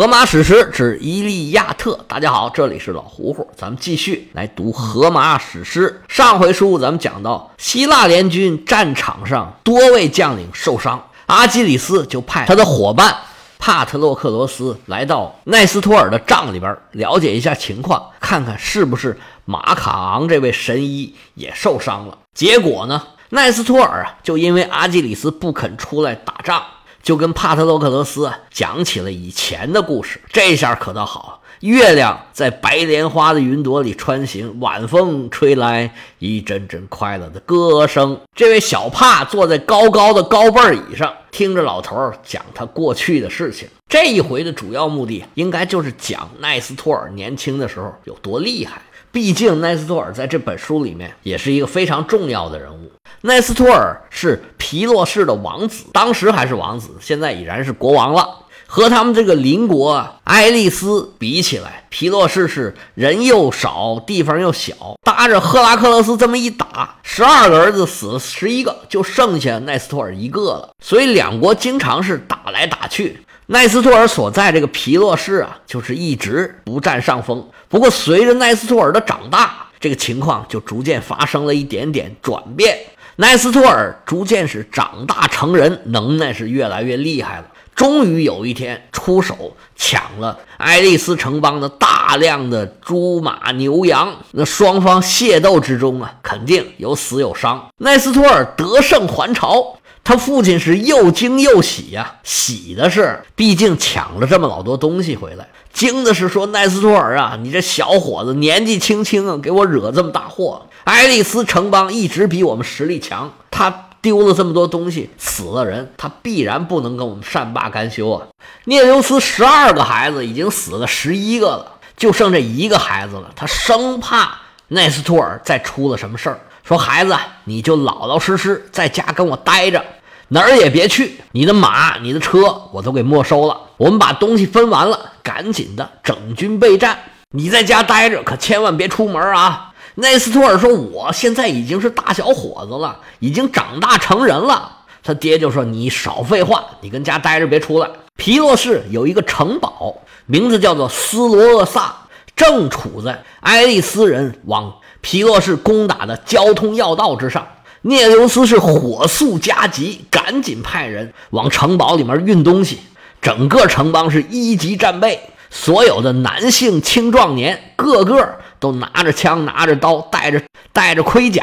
荷马史诗之《伊利亚特》，大家好，这里是老胡胡，咱们继续来读荷马史诗。上回书咱们讲到，希腊联军战场上多位将领受伤，阿基里斯就派他的伙伴帕特洛克罗斯来到奈斯托尔的帐里边了解一下情况，看看是不是马卡昂这位神医也受伤了。结果呢，奈斯托尔啊，就因为阿基里斯不肯出来打仗。就跟帕特洛克罗斯讲起了以前的故事，这下可倒好，月亮在白莲花的云朵里穿行，晚风吹来一阵阵快乐的歌声。这位小帕坐在高高的高背椅上，听着老头讲他过去的事情。这一回的主要目的，应该就是讲奈斯托尔年轻的时候有多厉害。毕竟奈斯托尔在这本书里面也是一个非常重要的人物。奈斯托尔是皮洛士的王子，当时还是王子，现在已然是国王了。和他们这个邻国爱丽丝比起来，皮洛士是人又少，地方又小。搭着赫拉克勒斯这么一打，十二个儿子死了十一个，就剩下奈斯托尔一个了。所以两国经常是打来打去。奈斯托尔所在这个皮洛士啊，就是一直不占上风。不过随着奈斯托尔的长大，这个情况就逐渐发生了一点点转变。奈斯托尔逐渐是长大成人，能耐是越来越厉害了。终于有一天出手抢了爱丽丝城邦的大量的猪马牛羊，那双方械斗之中啊，肯定有死有伤。奈斯托尔得胜还朝。他父亲是又惊又喜呀，喜的是，毕竟抢了这么老多东西回来；惊的是说奈斯托尔啊，你这小伙子年纪轻轻啊，给我惹这么大祸。爱丽丝城邦一直比我们实力强，他丢了这么多东西，死了人，他必然不能跟我们善罢甘休啊。涅留斯十二个孩子已经死了十一个了，就剩这一个孩子了，他生怕奈斯托尔再出了什么事儿。说孩子，你就老老实实在家跟我待着，哪儿也别去。你的马、你的车我都给没收了。我们把东西分完了，赶紧的整军备战。你在家待着，可千万别出门啊！奈斯托尔说：“我现在已经是大小伙子了，已经长大成人了。”他爹就说：“你少废话，你跟家待着，别出来。”皮洛士有一个城堡，名字叫做斯罗厄萨，正处在爱丽丝人往。皮洛士攻打的交通要道之上，涅留斯是火速加急，赶紧派人往城堡里面运东西。整个城邦是一级战备，所有的男性青壮年个个都拿着枪、拿着刀，带着带着盔甲，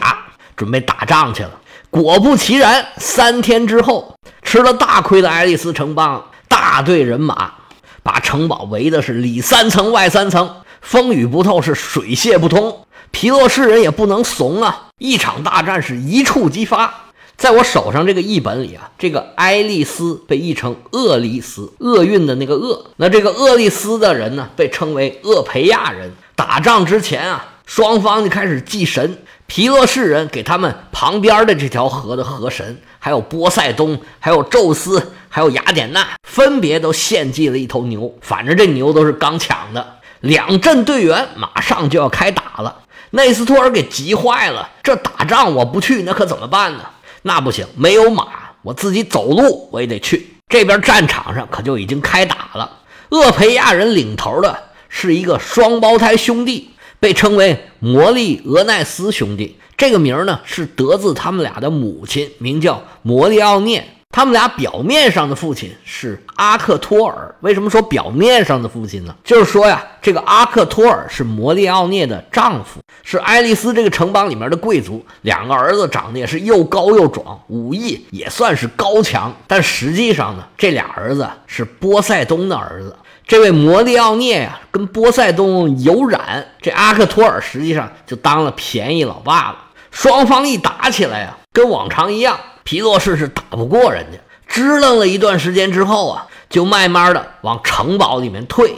准备打仗去了。果不其然，三天之后，吃了大亏的爱丽丝城邦大队人马把城堡围的是里三层外三层，风雨不透，是水泄不通。皮洛士人也不能怂啊！一场大战是一触即发。在我手上这个译本里啊，这个爱丽丝被译成厄利斯，厄运的那个厄。那这个厄利斯的人呢，被称为厄培亚人。打仗之前啊，双方就开始祭神。皮洛士人给他们旁边的这条河的河神，还有波塞冬，还有宙斯，还有雅典娜，分别都献祭了一头牛。反正这牛都是刚抢的。两阵队员马上就要开打了。内斯托尔给急坏了，这打仗我不去，那可怎么办呢？那不行，没有马，我自己走路我也得去。这边战场上可就已经开打了。厄培亚人领头的是一个双胞胎兄弟，被称为摩利俄奈斯兄弟。这个名呢是得自他们俩的母亲，名叫摩利奥涅。他们俩表面上的父亲是阿克托尔，为什么说表面上的父亲呢？就是说呀，这个阿克托尔是摩利奥涅的丈夫，是爱丽丝这个城邦里面的贵族。两个儿子长得也是又高又壮，武艺也算是高强。但实际上呢，这俩儿子是波塞冬的儿子。这位摩利奥涅呀，跟波塞冬有染，这阿克托尔实际上就当了便宜老爸了。双方一打起来呀，跟往常一样。皮洛士是打不过人家，支棱了一段时间之后啊，就慢慢的往城堡里面退。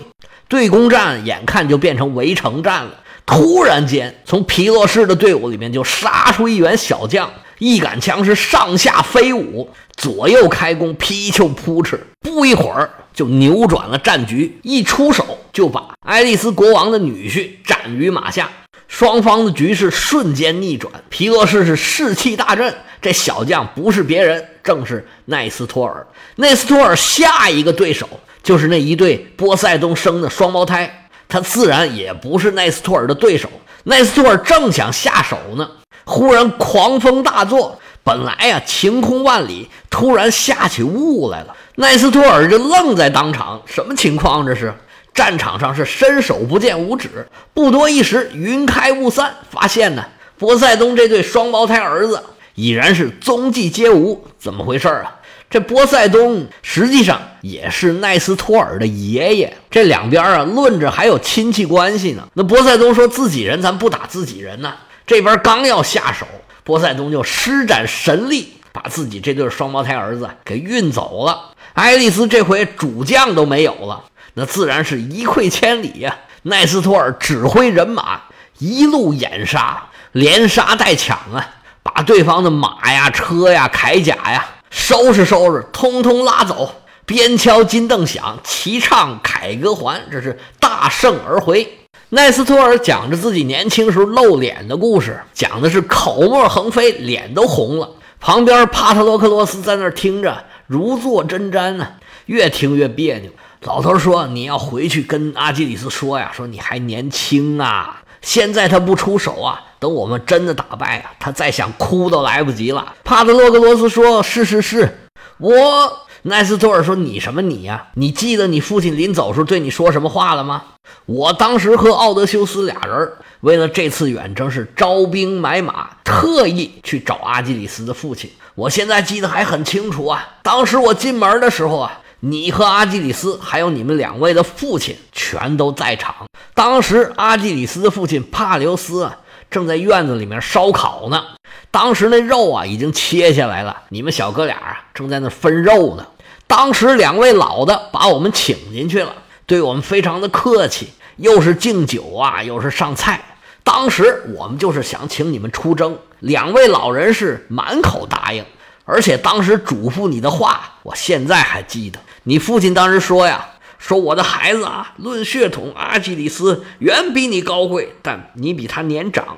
对攻战眼看就变成围城战了。突然间，从皮洛士的队伍里面就杀出一员小将，一杆枪是上下飞舞，左右开弓，劈球扑哧，不一会儿就扭转了战局，一出手就把爱丽丝国王的女婿斩于马下。双方的局势瞬间逆转，皮洛士是士气大振。这小将不是别人，正是奈斯托尔。奈斯托尔下一个对手就是那一对波塞冬生的双胞胎，他自然也不是奈斯托尔的对手。奈斯托尔正想下手呢，忽然狂风大作，本来呀晴空万里，突然下起雾来了。奈斯托尔就愣在当场，什么情况？这是战场上是伸手不见五指，不多一时，云开雾散，发现呢，波塞冬这对双胞胎儿子已然是踪迹皆无。怎么回事啊？这波塞冬实际上也是奈斯托尔的爷爷，这两边啊论着还有亲戚关系呢。那波塞冬说自己人，咱不打自己人呢。这边刚要下手，波塞冬就施展神力，把自己这对双胞胎儿子给运走了。爱丽丝这回主将都没有了，那自然是一溃千里呀。奈斯托尔指挥人马一路掩杀，连杀带抢啊，把对方的马呀、车呀、铠甲呀。收拾收拾，通通拉走。边敲金凳响，齐唱凯歌还，这是大胜而回。奈斯托尔讲着自己年轻时候露脸的故事，讲的是口沫横飞，脸都红了。旁边帕特洛克罗斯在那听着，如坐针毡呢，越听越别扭。老头说：“你要回去跟阿基里斯说呀，说你还年轻啊，现在他不出手啊。”等我们真的打败啊，他再想哭都来不及了。帕特洛格罗斯说：“是是是，我。”奈斯托尔说：“你什么你呀？你记得你父亲临走时对你说什么话了吗？我当时和奥德修斯俩人为了这次远征是招兵买马，特意去找阿基里斯的父亲。我现在记得还很清楚啊。当时我进门的时候啊，你和阿基里斯还有你们两位的父亲全都在场。当时阿基里斯的父亲帕留斯啊。”正在院子里面烧烤呢，当时那肉啊已经切下来了，你们小哥俩啊正在那分肉呢。当时两位老的把我们请进去了，对我们非常的客气，又是敬酒啊，又是上菜。当时我们就是想请你们出征，两位老人是满口答应，而且当时嘱咐你的话，我现在还记得。你父亲当时说呀。说我的孩子啊，论血统，阿基里斯远比你高贵，但你比他年长，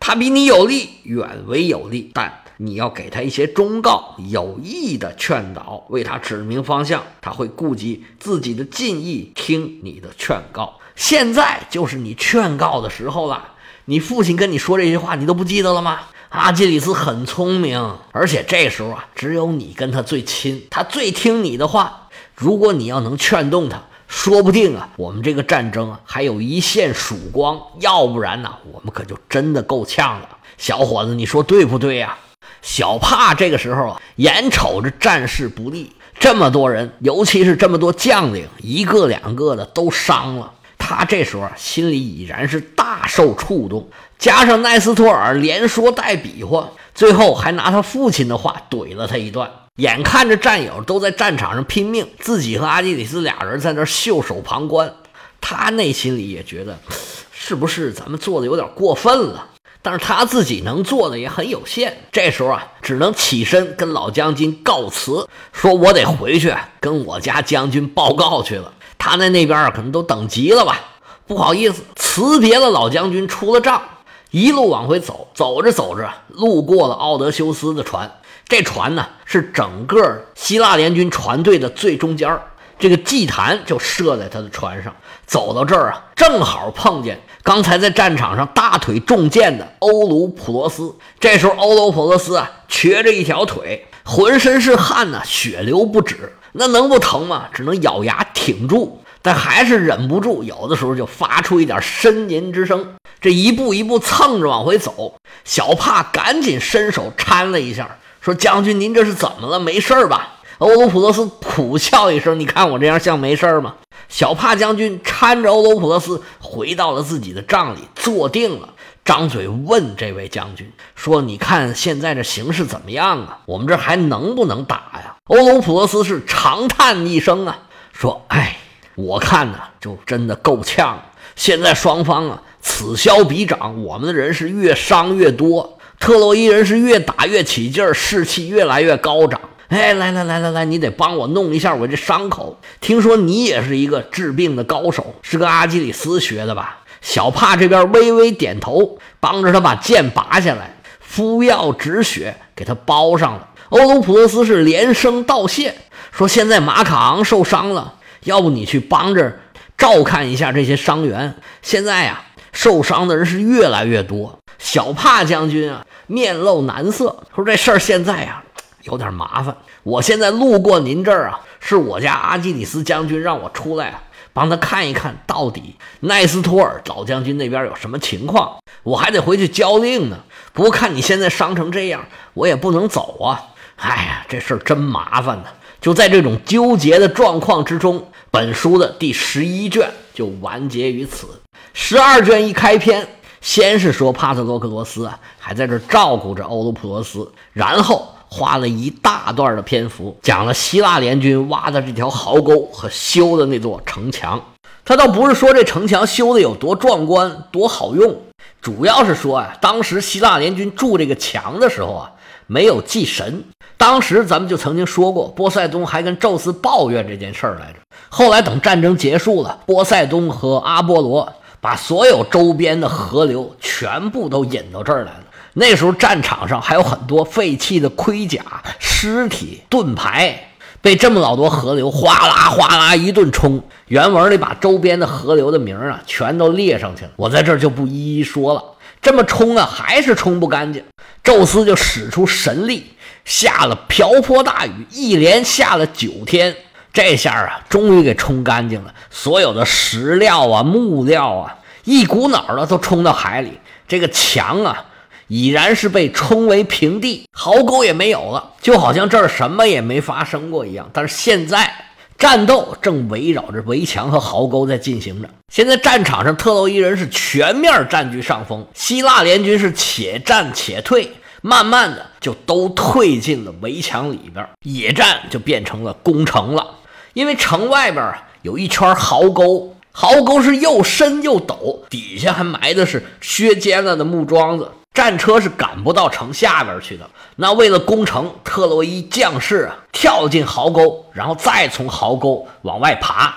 他比你有力，远为有力。但你要给他一些忠告，有益的劝导，为他指明方向，他会顾及自己的近意，听你的劝告。现在就是你劝告的时候了。你父亲跟你说这些话，你都不记得了吗？阿基里斯很聪明，而且这时候啊，只有你跟他最亲，他最听你的话。如果你要能劝动他，说不定啊，我们这个战争啊还有一线曙光。要不然呢，我们可就真的够呛了。小伙子，你说对不对呀？小帕这个时候啊，眼瞅着战事不利，这么多人，尤其是这么多将领，一个两个的都伤了，他这时候心里已然是大受触动。加上奈斯托尔连说带比划，最后还拿他父亲的话怼了他一段。眼看着战友都在战场上拼命，自己和阿基里斯俩人在那袖手旁观，他内心里也觉得，是不是咱们做的有点过分了？但是他自己能做的也很有限，这时候啊，只能起身跟老将军告辞，说我得回去跟我家将军报告去了。他在那边，可能都等急了吧？不好意思，辞别了老将军，出了帐，一路往回走，走着走着，路过了奥德修斯的船。这船呢是整个希腊联军船队的最中间这个祭坛就设在他的船上。走到这儿啊，正好碰见刚才在战场上大腿中箭的欧鲁普罗斯。这时候欧鲁普罗斯啊，瘸着一条腿，浑身是汗呐，血流不止，那能不疼吗？只能咬牙挺住，但还是忍不住，有的时候就发出一点呻吟之声。这一步一步蹭着往回走，小帕赶紧伸手搀了一下。说将军，您这是怎么了？没事吧？欧罗普罗斯苦笑一声：“你看我这样像没事吗？”小帕将军搀着欧罗普罗斯回到了自己的帐里，坐定了，张嘴问这位将军说：“你看现在这形势怎么样啊？我们这还能不能打呀？”欧罗普罗斯是长叹一声啊，说：“哎，我看呢，就真的够呛。现在双方啊，此消彼长，我们的人是越伤越多。”特洛伊人是越打越起劲儿，士气越来越高涨。哎，来来来来来，你得帮我弄一下我这伤口。听说你也是一个治病的高手，是跟阿基里斯学的吧？小帕这边微微点头，帮着他把剑拔下来，敷药止血，给他包上了。欧罗普罗斯是连声道谢，说现在马卡昂受伤了，要不你去帮着照看一下这些伤员。现在呀，受伤的人是越来越多。小帕将军啊，面露难色，说这事儿现在呀有点麻烦。我现在路过您这儿啊，是我家阿基里斯将军让我出来啊。帮他看一看到底奈斯托尔老将军那边有什么情况，我还得回去交令呢。不过看你现在伤成这样，我也不能走啊。哎呀，这事儿真麻烦呢。就在这种纠结的状况之中，本书的第十一卷就完结于此。十二卷一开篇，先是说帕特洛克罗斯啊还在这照顾着欧卢普罗斯，然后。花了一大段的篇幅讲了希腊联军挖的这条壕沟和修的那座城墙。他倒不是说这城墙修的有多壮观、多好用，主要是说啊，当时希腊联军筑这个墙的时候啊，没有祭神。当时咱们就曾经说过，波塞冬还跟宙斯抱怨这件事儿来着。后来等战争结束了，波塞冬和阿波罗把所有周边的河流全部都引到这儿来了。那时候战场上还有很多废弃的盔甲、尸体、盾牌，被这么老多河流哗啦哗啦一顿冲。原文里把周边的河流的名啊全都列上去了，我在这儿就不一一说了。这么冲啊，还是冲不干净。宙斯就使出神力，下了瓢泼大雨，一连下了九天。这下啊，终于给冲干净了。所有的石料啊、木料啊，一股脑的都冲到海里。这个墙啊。已然是被冲为平地，壕沟也没有了，就好像这儿什么也没发生过一样。但是现在战斗正围绕着围墙和壕沟在进行着。现在战场上，特洛伊人是全面占据上风，希腊联军是且战且退，慢慢的就都退进了围墙里边，野战就变成了攻城了。因为城外边啊有一圈壕沟，壕沟是又深又陡，底下还埋的是削尖了的木桩子。战车是赶不到城下边去的。那为了攻城，特洛伊将士啊跳进壕沟，然后再从壕沟往外爬，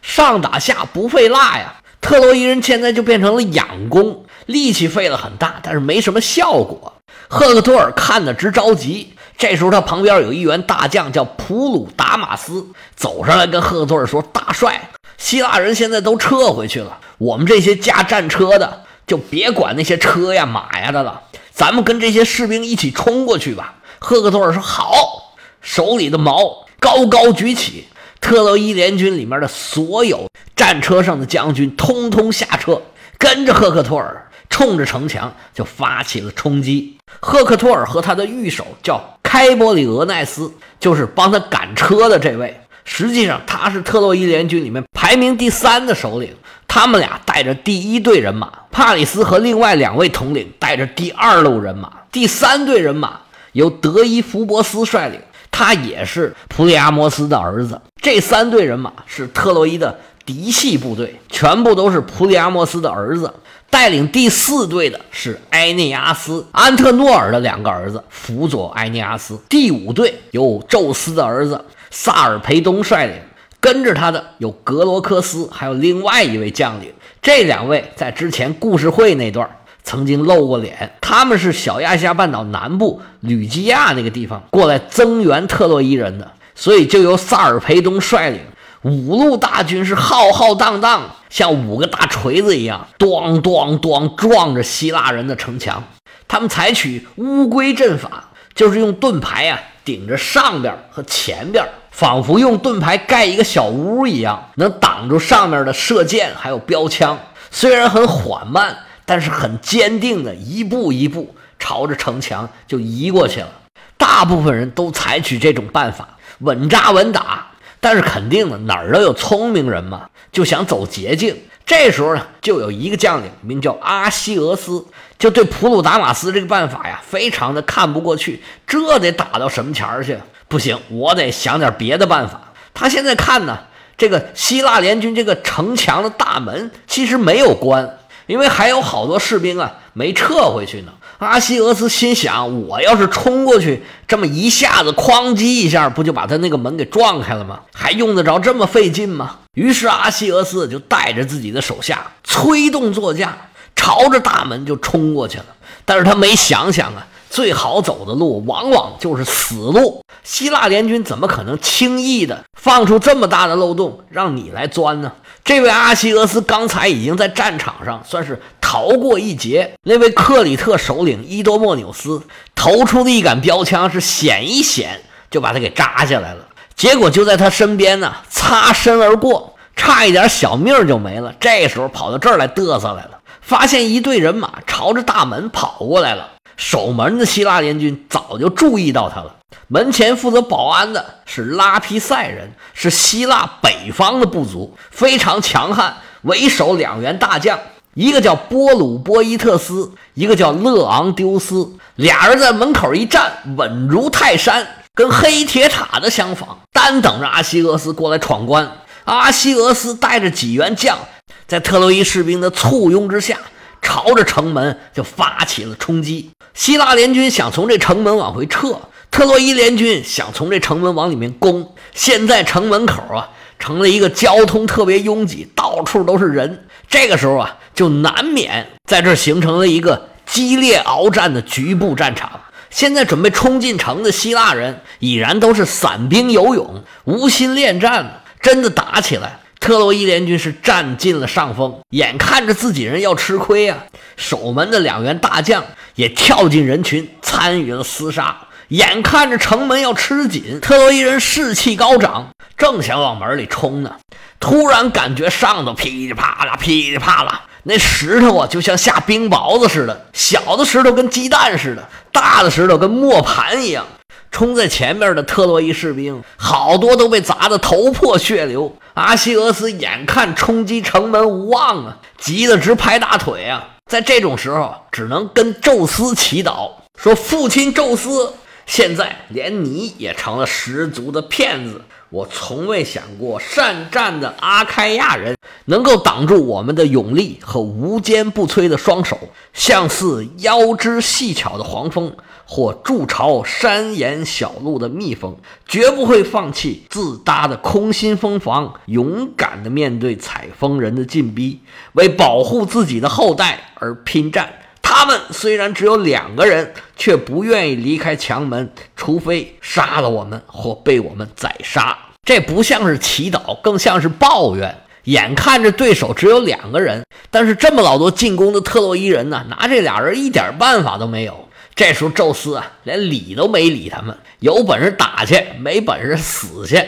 上打下不费蜡呀。特洛伊人现在就变成了佯攻，力气费了很大，但是没什么效果。赫克托尔看得直着急。这时候他旁边有一员大将叫普鲁达马斯，走上来跟赫克托尔说：“大帅，希腊人现在都撤回去了，我们这些驾战车的。”就别管那些车呀、马呀的了，咱们跟这些士兵一起冲过去吧。赫克托尔说：“好。”手里的矛高高举起，特洛伊联军里面的所有战车上的将军通通下车，跟着赫克托尔冲着城墙就发起了冲击。赫克托尔和他的御手叫开波里俄奈斯，就是帮他赶车的这位。实际上，他是特洛伊联军里面排名第三的首领。他们俩带着第一队人马，帕里斯和另外两位统领带着第二路人马，第三队人马由德伊福伯斯率领，他也是普里阿摩斯的儿子。这三队人马是特洛伊的嫡系部队，全部都是普里阿摩斯的儿子。带领第四队的是埃内阿斯、安特诺尔的两个儿子，辅佐埃内阿斯。第五队由宙斯的儿子萨尔培东率领。跟着他的有格罗克斯，还有另外一位将领。这两位在之前故事会那段曾经露过脸。他们是小亚细亚半岛南部吕基亚那个地方过来增援特洛伊人的，所以就由萨尔培东率领五路大军，是浩浩荡荡，像五个大锤子一样，咣咣咣撞着希腊人的城墙。他们采取乌龟阵法，就是用盾牌呀顶着上边和前边。仿佛用盾牌盖一个小屋一样，能挡住上面的射箭还有标枪。虽然很缓慢，但是很坚定的一步一步朝着城墙就移过去了。大部分人都采取这种办法，稳扎稳打。但是肯定的，哪儿都有聪明人嘛，就想走捷径。这时候呢，就有一个将领名叫阿西俄斯，就对普鲁达马斯这个办法呀，非常的看不过去。这得打到什么前儿去？不行，我得想点别的办法。他现在看呢，这个希腊联军这个城墙的大门其实没有关，因为还有好多士兵啊没撤回去呢。阿西俄斯心想，我要是冲过去，这么一下子哐叽一下，不就把他那个门给撞开了吗？还用得着这么费劲吗？于是阿西俄斯就带着自己的手下催动座驾，朝着大门就冲过去了。但是他没想想啊。最好走的路往往就是死路。希腊联军怎么可能轻易的放出这么大的漏洞让你来钻呢？这位阿西俄斯刚才已经在战场上算是逃过一劫。那位克里特首领伊多莫纽斯投出的一杆标枪是险一险就把他给扎下来了，结果就在他身边呢擦身而过，差一点小命就没了。这时候跑到这儿来嘚瑟来了。发现一队人马朝着大门跑过来了，守门的希腊联军早就注意到他了。门前负责保安的是拉皮塞人，是希腊北方的部族，非常强悍，为首两员大将，一个叫波鲁波伊特斯，一个叫勒昂丢斯。俩人在门口一站，稳如泰山，跟黑铁塔的相仿，单等着阿西俄斯过来闯关。阿西俄斯带着几员将。在特洛伊士兵的簇拥之下，朝着城门就发起了冲击。希腊联军想从这城门往回撤，特洛伊联军想从这城门往里面攻。现在城门口啊，成了一个交通特别拥挤，到处都是人。这个时候啊，就难免在这形成了一个激烈鏖战的局部战场。现在准备冲进城的希腊人已然都是散兵游勇，无心恋战了，真的打起来。特洛伊联军是占尽了上风，眼看着自己人要吃亏啊！守门的两员大将也跳进人群参与了厮杀，眼看着城门要吃紧，特洛伊人士气高涨，正想往门里冲呢，突然感觉上头噼里啪啦、噼里啪啦，那石头啊就像下冰雹子似的，小的石头跟鸡蛋似的，大的石头跟磨盘一样。冲在前面的特洛伊士兵，好多都被砸得头破血流。阿西俄斯眼看冲击城门无望啊，急得直拍大腿啊！在这种时候，只能跟宙斯祈祷，说：“父亲宙斯，现在连你也成了十足的骗子。我从未想过，善战的阿开亚人能够挡住我们的勇力和无坚不摧的双手，像似腰肢细巧的黄蜂。”或筑巢山岩小路的蜜蜂，绝不会放弃自搭的空心蜂房，勇敢地面对采蜂人的进逼，为保护自己的后代而拼战。他们虽然只有两个人，却不愿意离开墙门，除非杀了我们或被我们宰杀。这不像是祈祷，更像是抱怨。眼看着对手只有两个人，但是这么老多进攻的特洛伊人呢，拿这俩人一点办法都没有。这时候，宙斯啊，连理都没理他们。有本事打去，没本事死去。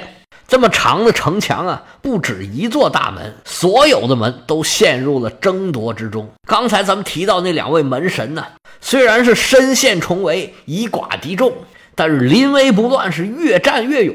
这么长的城墙啊，不止一座大门，所有的门都陷入了争夺之中。刚才咱们提到那两位门神呢，虽然是身陷重围，以寡敌众，但是临危不乱，是越战越勇。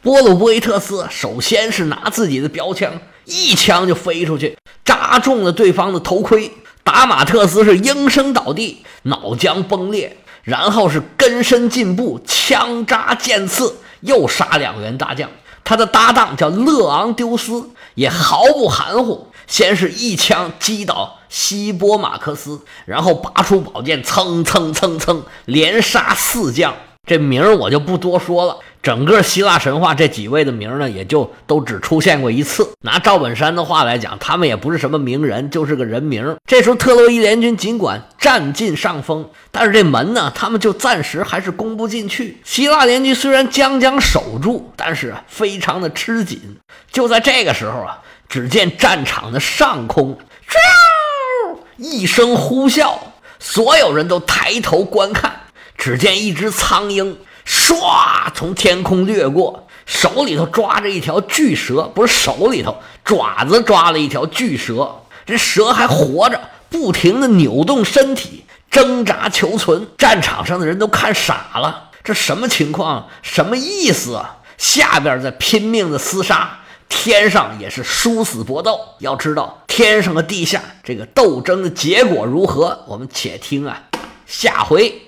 波鲁波伊特斯首先是拿自己的标枪，一枪就飞出去，扎中了对方的头盔。达马特斯是应声倒地，脑浆崩裂，然后是根深进步，枪扎剑刺，又杀两员大将。他的搭档叫勒昂丢斯，也毫不含糊，先是一枪击倒西波马克斯，然后拔出宝剑，蹭蹭蹭蹭，连杀四将。这名儿我就不多说了。整个希腊神话这几位的名呢，也就都只出现过一次。拿赵本山的话来讲，他们也不是什么名人，就是个人名。这时候特洛伊联军尽管占尽上风，但是这门呢，他们就暂时还是攻不进去。希腊联军虽然将将守住，但是非常的吃紧。就在这个时候啊，只见战场的上空，嗖一声呼啸，所有人都抬头观看，只见一只苍鹰。唰，从天空掠过，手里头抓着一条巨蛇，不是手里头爪子抓了一条巨蛇，这蛇还活着，不停的扭动身体，挣扎求存。战场上的人都看傻了，这什么情况？什么意思啊？下边在拼命的厮杀，天上也是殊死搏斗。要知道，天上和地下这个斗争的结果如何？我们且听啊，下回。